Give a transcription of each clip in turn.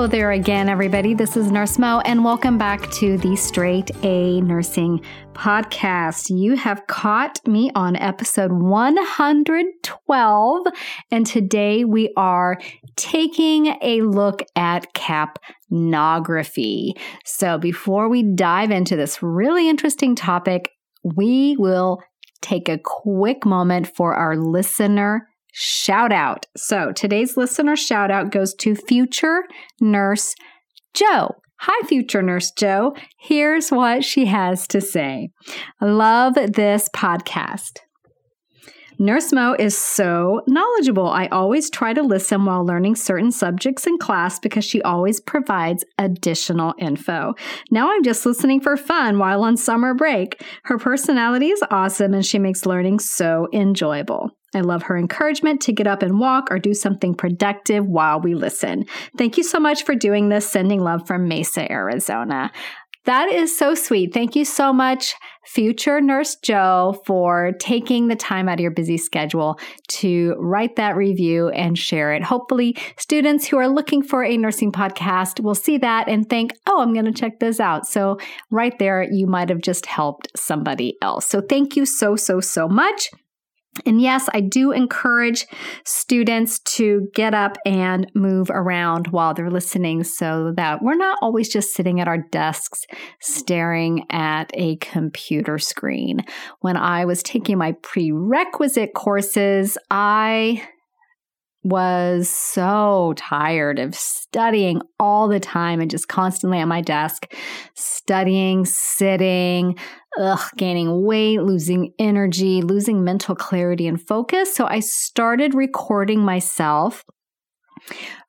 Hello there again, everybody. This is Nurse Mo, and welcome back to the Straight A Nursing Podcast. You have caught me on episode 112, and today we are taking a look at capnography. So, before we dive into this really interesting topic, we will take a quick moment for our listener shout out. So today's listener shout out goes to future nurse Joe. Hi, future nurse Joe. Here's what she has to say. Love this podcast. Nurse Mo is so knowledgeable. I always try to listen while learning certain subjects in class because she always provides additional info. Now I'm just listening for fun while on summer break. Her personality is awesome and she makes learning so enjoyable. I love her encouragement to get up and walk or do something productive while we listen. Thank you so much for doing this. Sending love from Mesa, Arizona. That is so sweet. Thank you so much, future Nurse Joe, for taking the time out of your busy schedule to write that review and share it. Hopefully, students who are looking for a nursing podcast will see that and think, oh, I'm going to check this out. So, right there, you might have just helped somebody else. So, thank you so, so, so much. And yes, I do encourage students to get up and move around while they're listening so that we're not always just sitting at our desks staring at a computer screen. When I was taking my prerequisite courses, I was so tired of studying all the time and just constantly at my desk, studying, sitting, ugh, gaining weight, losing energy, losing mental clarity and focus. So I started recording myself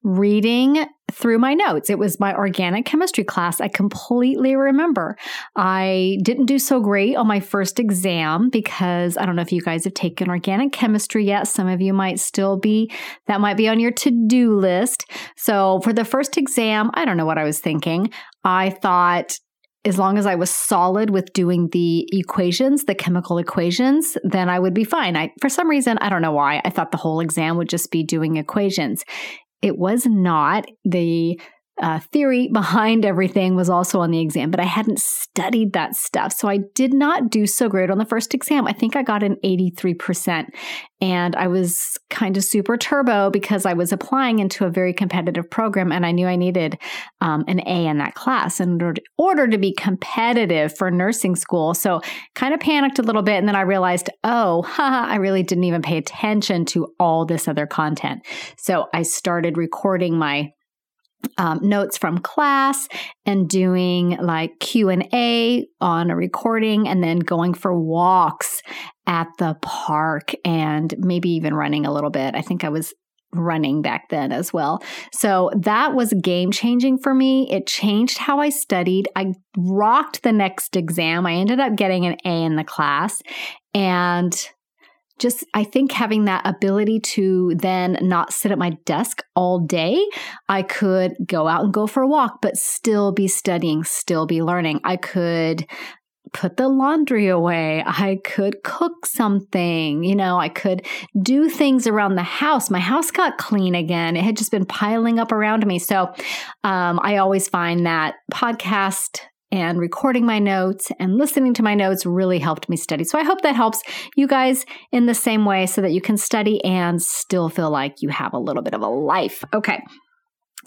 reading through my notes. It was my organic chemistry class. I completely remember. I didn't do so great on my first exam because I don't know if you guys have taken organic chemistry yet. Some of you might still be, that might be on your to do list. So for the first exam, I don't know what I was thinking. I thought, as long as I was solid with doing the equations, the chemical equations, then I would be fine. I, for some reason, I don't know why, I thought the whole exam would just be doing equations. It was not. The uh, theory behind everything was also on the exam, but I hadn't studied that stuff. So I did not do so great on the first exam. I think I got an 83%. And I was kind of super turbo because I was applying into a very competitive program and I knew I needed um, an A in that class in order to, order to be competitive for nursing school. So kind of panicked a little bit. And then I realized, oh, haha, I really didn't even pay attention to all this other content. So I started recording my um, notes from class and doing like q&a on a recording and then going for walks at the park and maybe even running a little bit. I think i was running back then as well. So that was game changing for me. It changed how i studied. I rocked the next exam. I ended up getting an a in the class. And just I think having that ability to then not sit at my desk all day, I could go out and go for a walk, but still be studying, still be learning. I could put the laundry away. I could cook something. You know, I could do things around the house. My house got clean again. It had just been piling up around me. So um, I always find that podcast and recording my notes and listening to my notes really helped me study. So I hope that helps you guys in the same way so that you can study and still feel like you have a little bit of a life. Okay.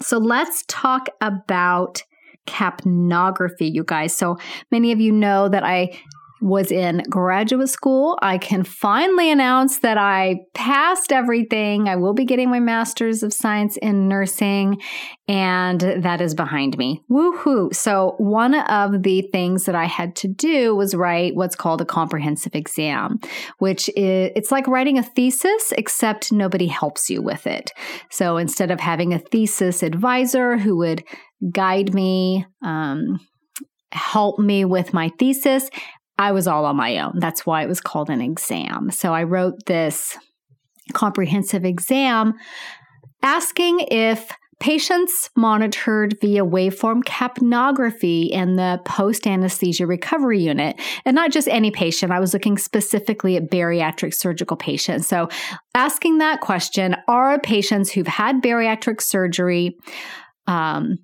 So let's talk about capnography, you guys. So many of you know that I was in graduate school. I can finally announce that I passed everything. I will be getting my master's of science in nursing, and that is behind me. Woohoo! So, one of the things that I had to do was write what's called a comprehensive exam, which is it's like writing a thesis, except nobody helps you with it. So, instead of having a thesis advisor who would guide me, um, help me with my thesis. I was all on my own. That's why it was called an exam. So I wrote this comprehensive exam asking if patients monitored via waveform capnography in the post anesthesia recovery unit, and not just any patient, I was looking specifically at bariatric surgical patients. So, asking that question are patients who've had bariatric surgery um,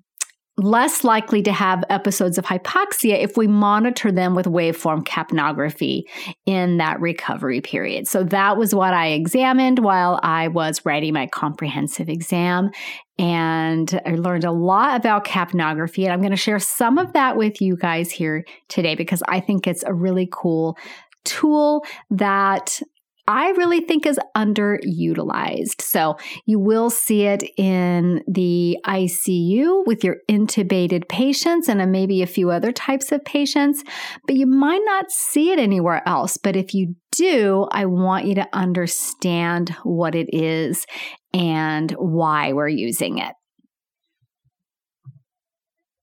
less likely to have episodes of hypoxia if we monitor them with waveform capnography in that recovery period. So that was what I examined while I was writing my comprehensive exam. And I learned a lot about capnography. And I'm going to share some of that with you guys here today because I think it's a really cool tool that I really think is underutilized. So you will see it in the ICU with your intubated patients and maybe a few other types of patients, but you might not see it anywhere else. But if you do, I want you to understand what it is and why we're using it.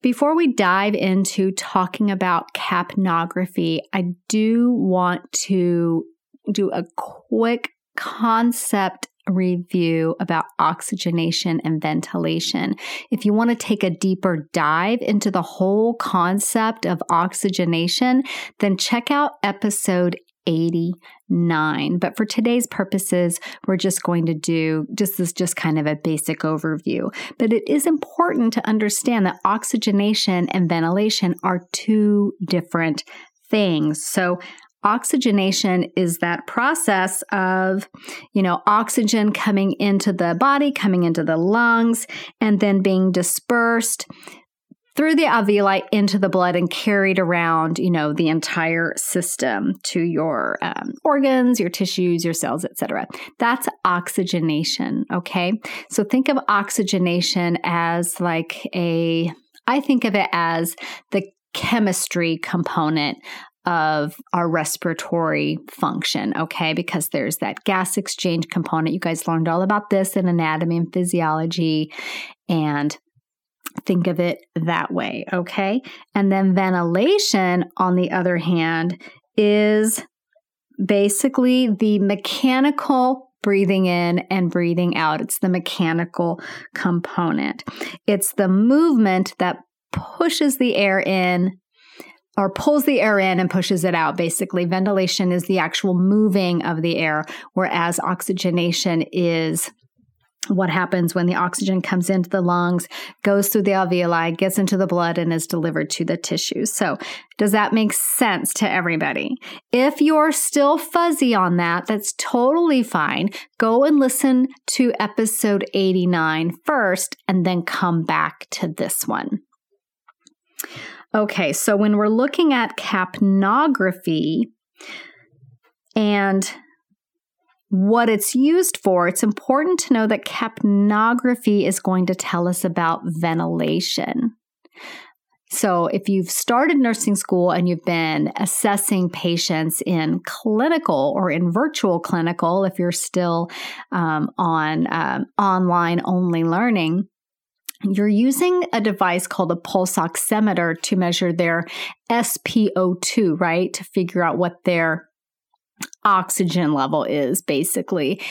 Before we dive into talking about capnography, I do want to do a quick concept review about oxygenation and ventilation. If you want to take a deeper dive into the whole concept of oxygenation, then check out episode 89. But for today's purposes, we're just going to do just this just kind of a basic overview. But it is important to understand that oxygenation and ventilation are two different things. So oxygenation is that process of you know oxygen coming into the body coming into the lungs and then being dispersed through the alveoli into the blood and carried around you know the entire system to your um, organs your tissues your cells etc that's oxygenation okay? So think of oxygenation as like a i think of it as the chemistry component of our respiratory function, okay? Because there's that gas exchange component. You guys learned all about this in anatomy and physiology, and think of it that way, okay? And then ventilation, on the other hand, is basically the mechanical breathing in and breathing out. It's the mechanical component. It's the movement that pushes the air in or pulls the air in and pushes it out. Basically, ventilation is the actual moving of the air, whereas oxygenation is what happens when the oxygen comes into the lungs, goes through the alveoli, gets into the blood, and is delivered to the tissues. So, does that make sense to everybody? If you're still fuzzy on that, that's totally fine. Go and listen to episode 89 first, and then come back to this one. Okay, so when we're looking at capnography and what it's used for, it's important to know that capnography is going to tell us about ventilation. So, if you've started nursing school and you've been assessing patients in clinical or in virtual clinical, if you're still um, on um, online only learning, you're using a device called a pulse oximeter to measure their SpO2, right? To figure out what their oxygen level is, basically.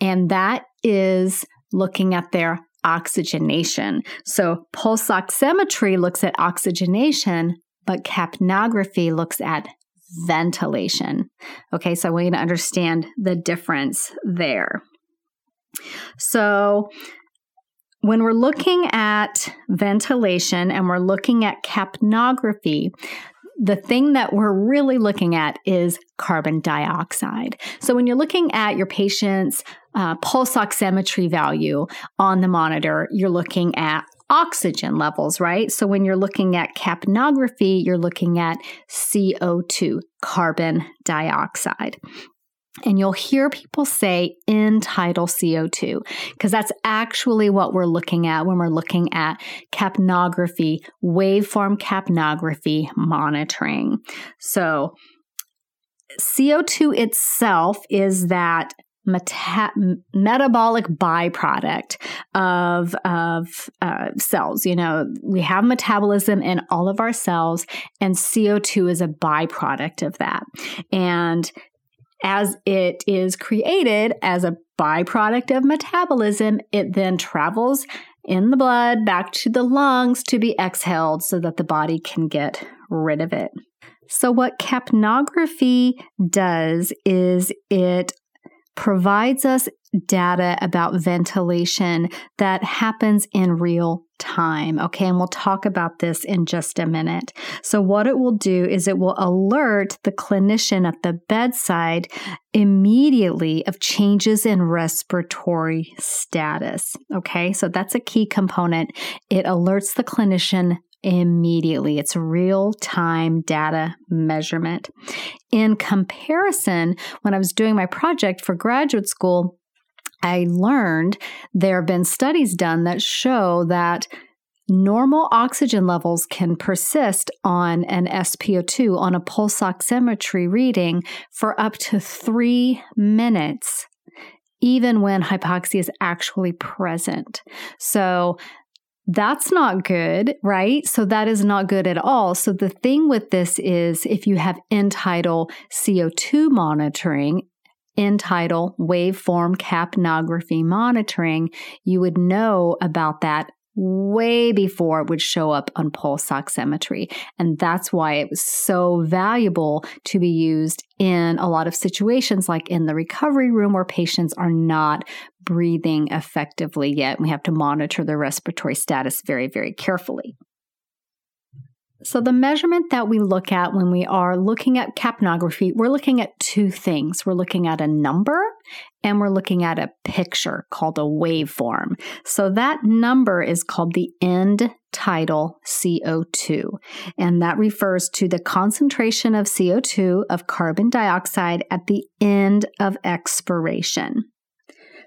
And that is looking at their oxygenation. So, pulse oximetry looks at oxygenation, but capnography looks at ventilation. Okay, so I want you to understand the difference there. So, when we're looking at ventilation and we're looking at capnography, the thing that we're really looking at is carbon dioxide. So when you're looking at your patient's uh, pulse oximetry value on the monitor, you're looking at oxygen levels, right? So when you're looking at capnography, you're looking at CO2, carbon dioxide. And you'll hear people say end tidal CO2 because that's actually what we're looking at when we're looking at capnography, waveform capnography monitoring. So, CO2 itself is that meta- metabolic byproduct of of uh, cells. You know, we have metabolism in all of our cells, and CO two is a byproduct of that. And as it is created as a byproduct of metabolism, it then travels in the blood back to the lungs to be exhaled so that the body can get rid of it. So, what capnography does is it provides us data about ventilation that happens in real time. Okay. And we'll talk about this in just a minute. So, what it will do is it will alert the clinician at the bedside immediately of changes in respiratory status. Okay. So, that's a key component. It alerts the clinician immediately. It's real time data measurement. In comparison, when I was doing my project for graduate school, I learned there have been studies done that show that normal oxygen levels can persist on an SpO2 on a pulse oximetry reading for up to three minutes, even when hypoxia is actually present. So that's not good, right? So that is not good at all. So the thing with this is if you have end tidal CO2 monitoring, end tidal waveform capnography monitoring, you would know about that way before it would show up on pulse oximetry. And that's why it was so valuable to be used in a lot of situations, like in the recovery room where patients are not breathing effectively yet. We have to monitor their respiratory status very, very carefully. So, the measurement that we look at when we are looking at capnography, we're looking at two things. We're looking at a number and we're looking at a picture called a waveform. So, that number is called the end tidal CO2, and that refers to the concentration of CO2 of carbon dioxide at the end of expiration.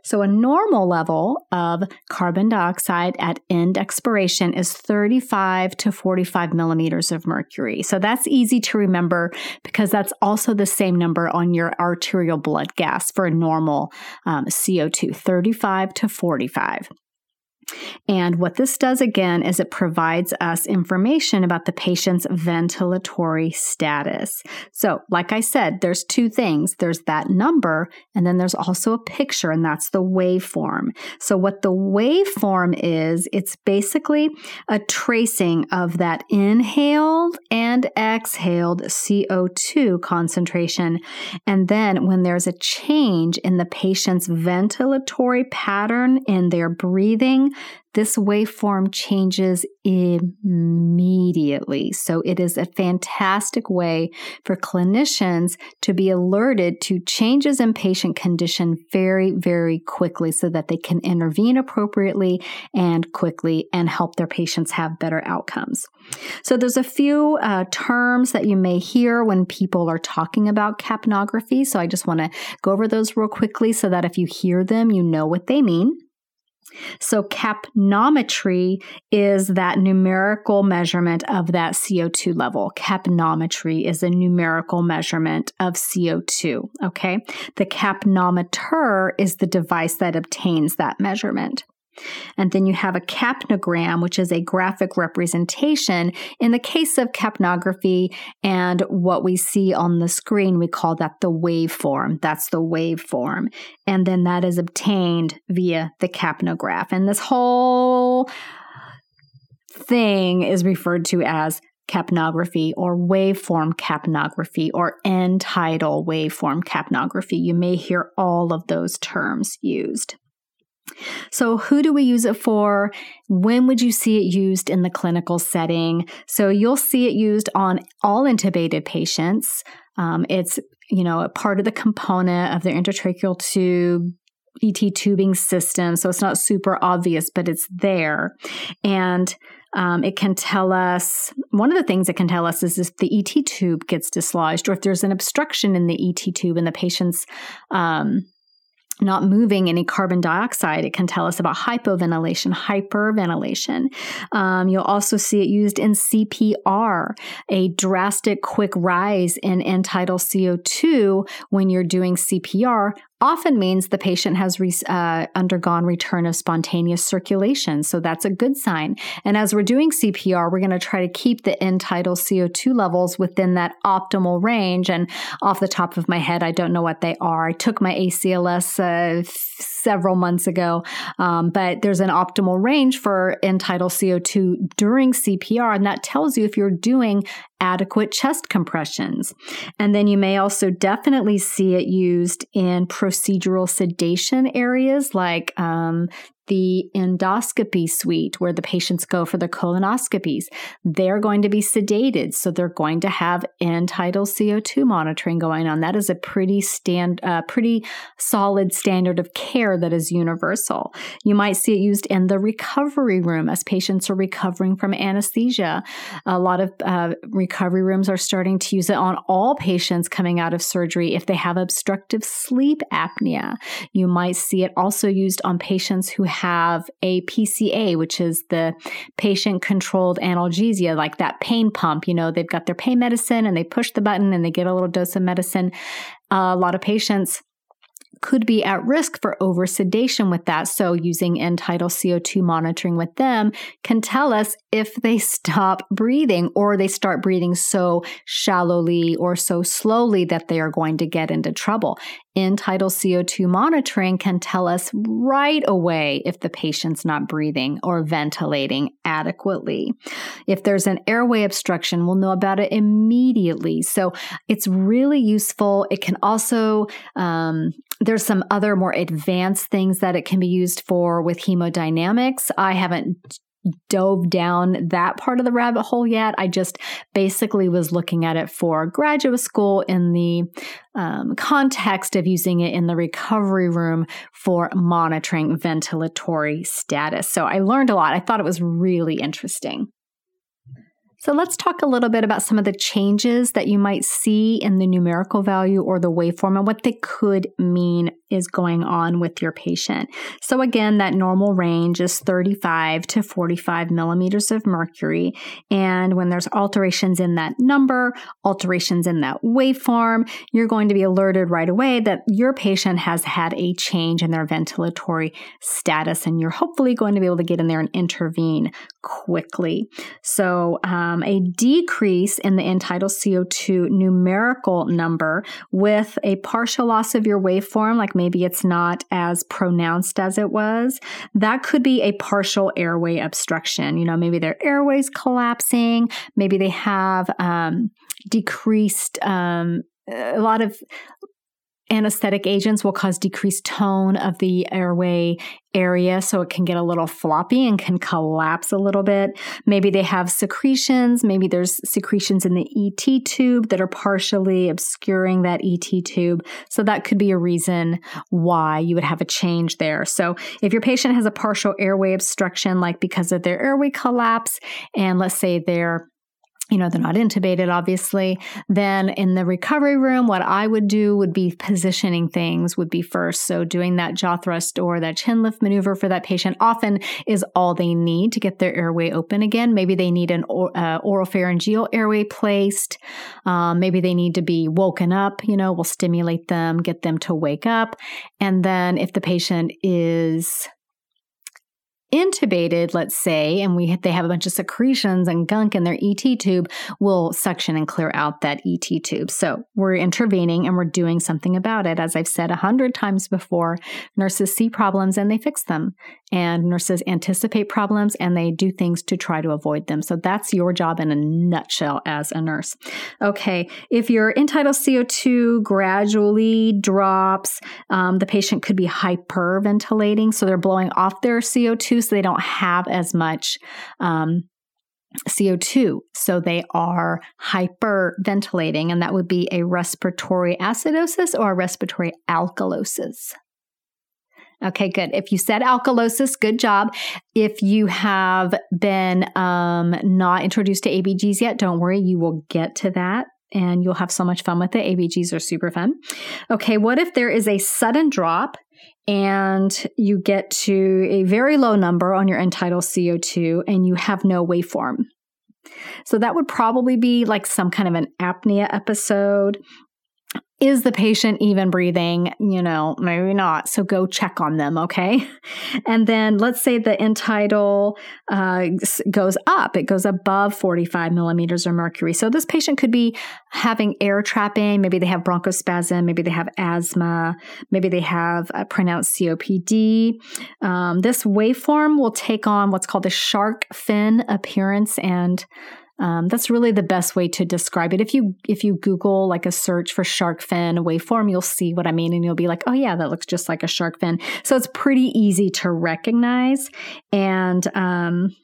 So a normal level of carbon dioxide at end expiration is 35 to 45 millimeters of mercury. So that's easy to remember because that's also the same number on your arterial blood gas for a normal um, CO2, 35 to 45. And what this does again is it provides us information about the patient's ventilatory status. So, like I said, there's two things there's that number, and then there's also a picture, and that's the waveform. So, what the waveform is, it's basically a tracing of that inhaled and exhaled CO2 concentration. And then when there's a change in the patient's ventilatory pattern in their breathing, this waveform changes immediately. So it is a fantastic way for clinicians to be alerted to changes in patient condition very, very quickly so that they can intervene appropriately and quickly and help their patients have better outcomes. So there's a few uh, terms that you may hear when people are talking about capnography. So I just want to go over those real quickly so that if you hear them, you know what they mean. So, capnometry is that numerical measurement of that CO2 level. Capnometry is a numerical measurement of CO2. Okay. The capnometer is the device that obtains that measurement. And then you have a capnogram, which is a graphic representation. In the case of capnography and what we see on the screen, we call that the waveform. That's the waveform. And then that is obtained via the capnograph. And this whole thing is referred to as capnography or waveform capnography or end tidal waveform capnography. You may hear all of those terms used. So, who do we use it for? When would you see it used in the clinical setting? So, you'll see it used on all intubated patients. Um, it's you know a part of the component of the endotracheal tube ET tubing system, so it's not super obvious, but it's there. And um, it can tell us one of the things it can tell us is if the ET tube gets dislodged or if there's an obstruction in the ET tube and the patient's um, not moving any carbon dioxide. It can tell us about hypoventilation, hyperventilation. Um, you'll also see it used in CPR, a drastic quick rise in end tidal CO2 when you're doing CPR often means the patient has re- uh, undergone return of spontaneous circulation. So that's a good sign. And as we're doing CPR, we're going to try to keep the end tidal CO2 levels within that optimal range. And off the top of my head, I don't know what they are. I took my ACLS uh, several months ago, um, but there's an optimal range for end tidal CO2 during CPR. And that tells you if you're doing adequate chest compressions. And then you may also definitely see it used in procedural sedation areas like um, the endoscopy suite where the patients go for the colonoscopies. They're going to be sedated, so they're going to have end tidal CO2 monitoring going on. That is a pretty stand, uh, pretty solid standard of care that is universal. You might see it used in the recovery room as patients are recovering from anesthesia. A lot of uh, recovery rooms are starting to use it on all patients coming out of surgery if they have obstructive sleep apnea. You might see it also used on patients who have a PCA, which is the patient controlled analgesia, like that pain pump. You know, they've got their pain medicine and they push the button and they get a little dose of medicine. Uh, a lot of patients could be at risk for over sedation with that. So, using end tidal CO2 monitoring with them can tell us if they stop breathing or they start breathing so shallowly or so slowly that they are going to get into trouble. End tidal CO2 monitoring can tell us right away if the patient's not breathing or ventilating adequately. If there's an airway obstruction, we'll know about it immediately. So it's really useful. It can also, um, there's some other more advanced things that it can be used for with hemodynamics. I haven't dove down that part of the rabbit hole yet. I just basically was looking at it for graduate school in the um, context of using it in the recovery room for monitoring ventilatory status. So I learned a lot. I thought it was really interesting. So let's talk a little bit about some of the changes that you might see in the numerical value or the waveform and what they could mean is going on with your patient. So again, that normal range is 35 to 45 millimeters of mercury. And when there's alterations in that number, alterations in that waveform, you're going to be alerted right away that your patient has had a change in their ventilatory status. And you're hopefully going to be able to get in there and intervene quickly. So, um, a decrease in the tidal CO2 numerical number with a partial loss of your waveform, like maybe it's not as pronounced as it was, that could be a partial airway obstruction. You know, maybe their airways collapsing, maybe they have um, decreased um, a lot of anesthetic agents will cause decreased tone of the airway area so it can get a little floppy and can collapse a little bit. Maybe they have secretions, maybe there's secretions in the ET tube that are partially obscuring that ET tube. So that could be a reason why you would have a change there. So if your patient has a partial airway obstruction like because of their airway collapse and let's say they're you know, they're not intubated, obviously. Then in the recovery room, what I would do would be positioning things would be first. So doing that jaw thrust or that chin lift maneuver for that patient often is all they need to get their airway open again. Maybe they need an uh, oropharyngeal airway placed. Um, maybe they need to be woken up, you know, we'll stimulate them, get them to wake up. And then if the patient is intubated, let's say, and we they have a bunch of secretions and gunk in their ET tube, we'll suction and clear out that ET tube. So we're intervening and we're doing something about it. As I've said a hundred times before, nurses see problems and they fix them, and nurses anticipate problems and they do things to try to avoid them. So that's your job in a nutshell as a nurse. Okay, if your tidal CO2 gradually drops, um, the patient could be hyperventilating, so they're blowing off their CO2 so they don't have as much um, CO2. So they are hyperventilating, and that would be a respiratory acidosis or a respiratory alkalosis. Okay, good. If you said alkalosis, good job. If you have been um, not introduced to ABGs yet, don't worry, you will get to that and you'll have so much fun with it. ABGs are super fun. Okay, what if there is a sudden drop and you get to a very low number on your tidal CO2 and you have no waveform? So that would probably be like some kind of an apnea episode is the patient even breathing? You know, maybe not. So go check on them, okay? And then let's say the end tidal uh, goes up, it goes above 45 millimeters of mercury. So this patient could be having air trapping. Maybe they have bronchospasm. Maybe they have asthma. Maybe they have a pronounced COPD. Um, this waveform will take on what's called a shark fin appearance and um, that's really the best way to describe it. If you if you Google like a search for shark fin waveform, you'll see what I mean, and you'll be like, oh yeah, that looks just like a shark fin. So it's pretty easy to recognize, and um,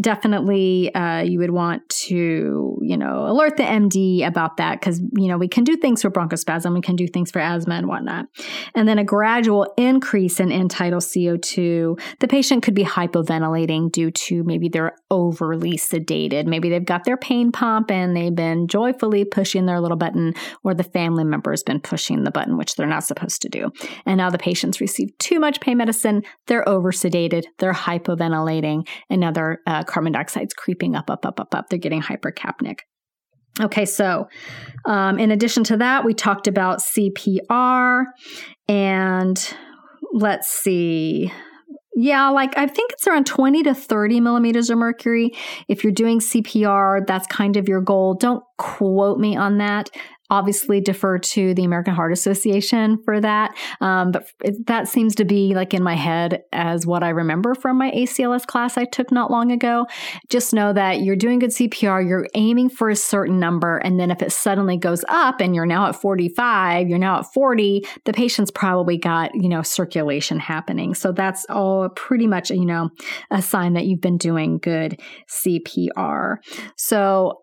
definitely uh, you would want to you know alert the md about that because you know we can do things for bronchospasm we can do things for asthma and whatnot. And then a gradual increase in end tidal co2 the patient could be hypoventilating due to maybe they're overly sedated. Maybe they've got their pain pump and they've been joyfully pushing their little button or the family member has been pushing the button which they're not supposed to do. And now the patient's received too much pain medicine they're over sedated they're hypoventilating they're uh, carbon dioxide's creeping up, up, up, up, up. They're getting hypercapnic. Okay, so um, in addition to that, we talked about CPR and let's see. Yeah, like I think it's around 20 to 30 millimeters of mercury. If you're doing CPR, that's kind of your goal. Don't quote me on that obviously defer to the American Heart Association for that. Um, but it, that seems to be like in my head as what I remember from my ACLS class I took not long ago. Just know that you're doing good CPR, you're aiming for a certain number, and then if it suddenly goes up and you're now at 45, you're now at 40, the patient's probably got, you know, circulation happening. So that's all pretty much, you know, a sign that you've been doing good CPR. So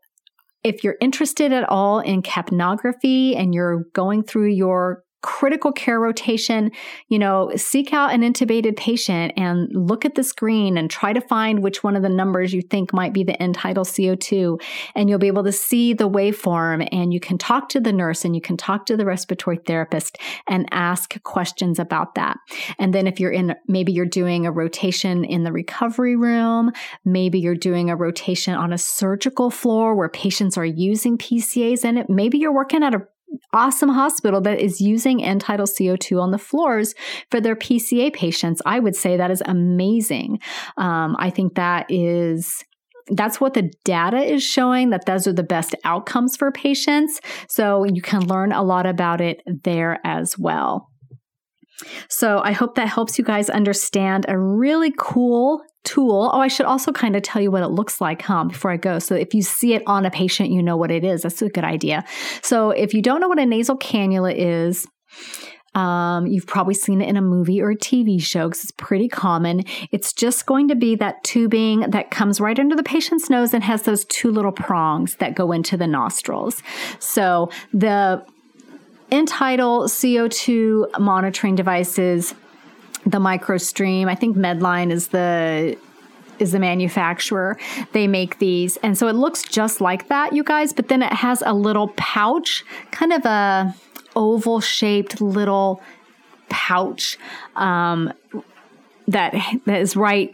if you're interested at all in capnography and you're going through your critical care rotation, you know, seek out an intubated patient and look at the screen and try to find which one of the numbers you think might be the end tidal CO2. And you'll be able to see the waveform and you can talk to the nurse and you can talk to the respiratory therapist and ask questions about that. And then if you're in, maybe you're doing a rotation in the recovery room, maybe you're doing a rotation on a surgical floor where patients are using PCAs in it. Maybe you're working at a awesome hospital that is using end tidal CO2 on the floors for their PCA patients. I would say that is amazing. Um, I think that is that's what the data is showing that those are the best outcomes for patients. So you can learn a lot about it there as well. So I hope that helps you guys understand a really cool tool. Oh, I should also kind of tell you what it looks like, huh, before I go. So if you see it on a patient, you know what it is. That's a good idea. So if you don't know what a nasal cannula is, um, you've probably seen it in a movie or a TV show because it's pretty common. It's just going to be that tubing that comes right under the patient's nose and has those two little prongs that go into the nostrils. So the end tidal CO2 monitoring devices the microstream. I think medline is the is the manufacturer. They make these. And so it looks just like that you guys but then it has a little pouch kind of a oval shaped little pouch um, that that is right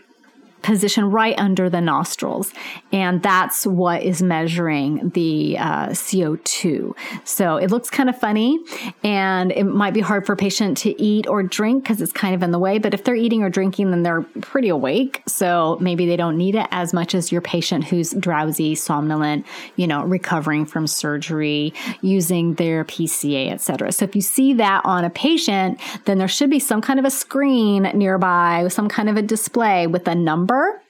position right under the nostrils. And that's what is measuring the uh, CO2. So it looks kind of funny and it might be hard for a patient to eat or drink because it's kind of in the way. But if they're eating or drinking, then they're pretty awake. So maybe they don't need it as much as your patient who's drowsy, somnolent, you know, recovering from surgery, using their PCA, etc. So if you see that on a patient, then there should be some kind of a screen nearby, some kind of a display with a number number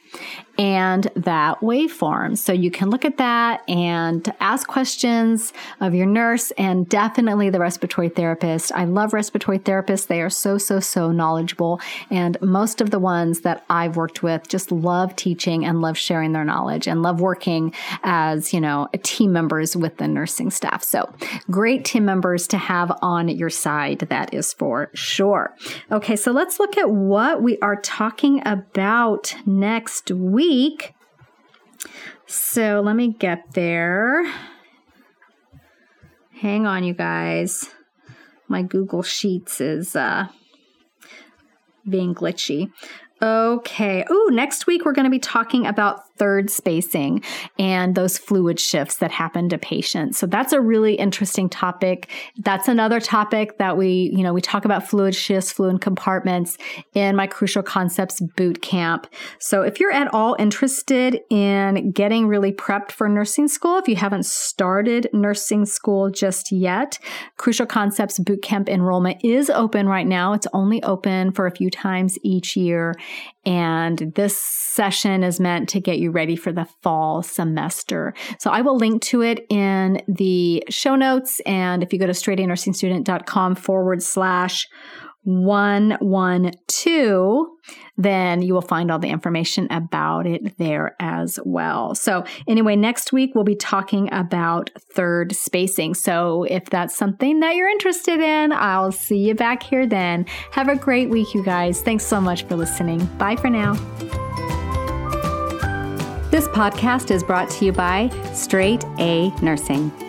and that waveform. So you can look at that and ask questions of your nurse and definitely the respiratory therapist. I love respiratory therapists. They are so, so, so knowledgeable. And most of the ones that I've worked with just love teaching and love sharing their knowledge and love working as, you know, team members with the nursing staff. So great team members to have on your side. That is for sure. Okay. So let's look at what we are talking about next week. So let me get there. Hang on, you guys. My Google Sheets is uh, being glitchy. Okay. Oh, next week we're going to be talking about third spacing and those fluid shifts that happen to patients. So that's a really interesting topic. That's another topic that we, you know, we talk about fluid shifts, fluid compartments in my crucial concepts boot camp. So if you're at all interested in getting really prepped for nursing school, if you haven't started nursing school just yet, crucial concepts boot camp enrollment is open right now. It's only open for a few times each year. And this session is meant to get you ready for the fall semester. So I will link to it in the show notes. And if you go to straightanursingstudent.com forward slash 112, then you will find all the information about it there as well. So, anyway, next week we'll be talking about third spacing. So, if that's something that you're interested in, I'll see you back here then. Have a great week, you guys. Thanks so much for listening. Bye for now. This podcast is brought to you by Straight A Nursing.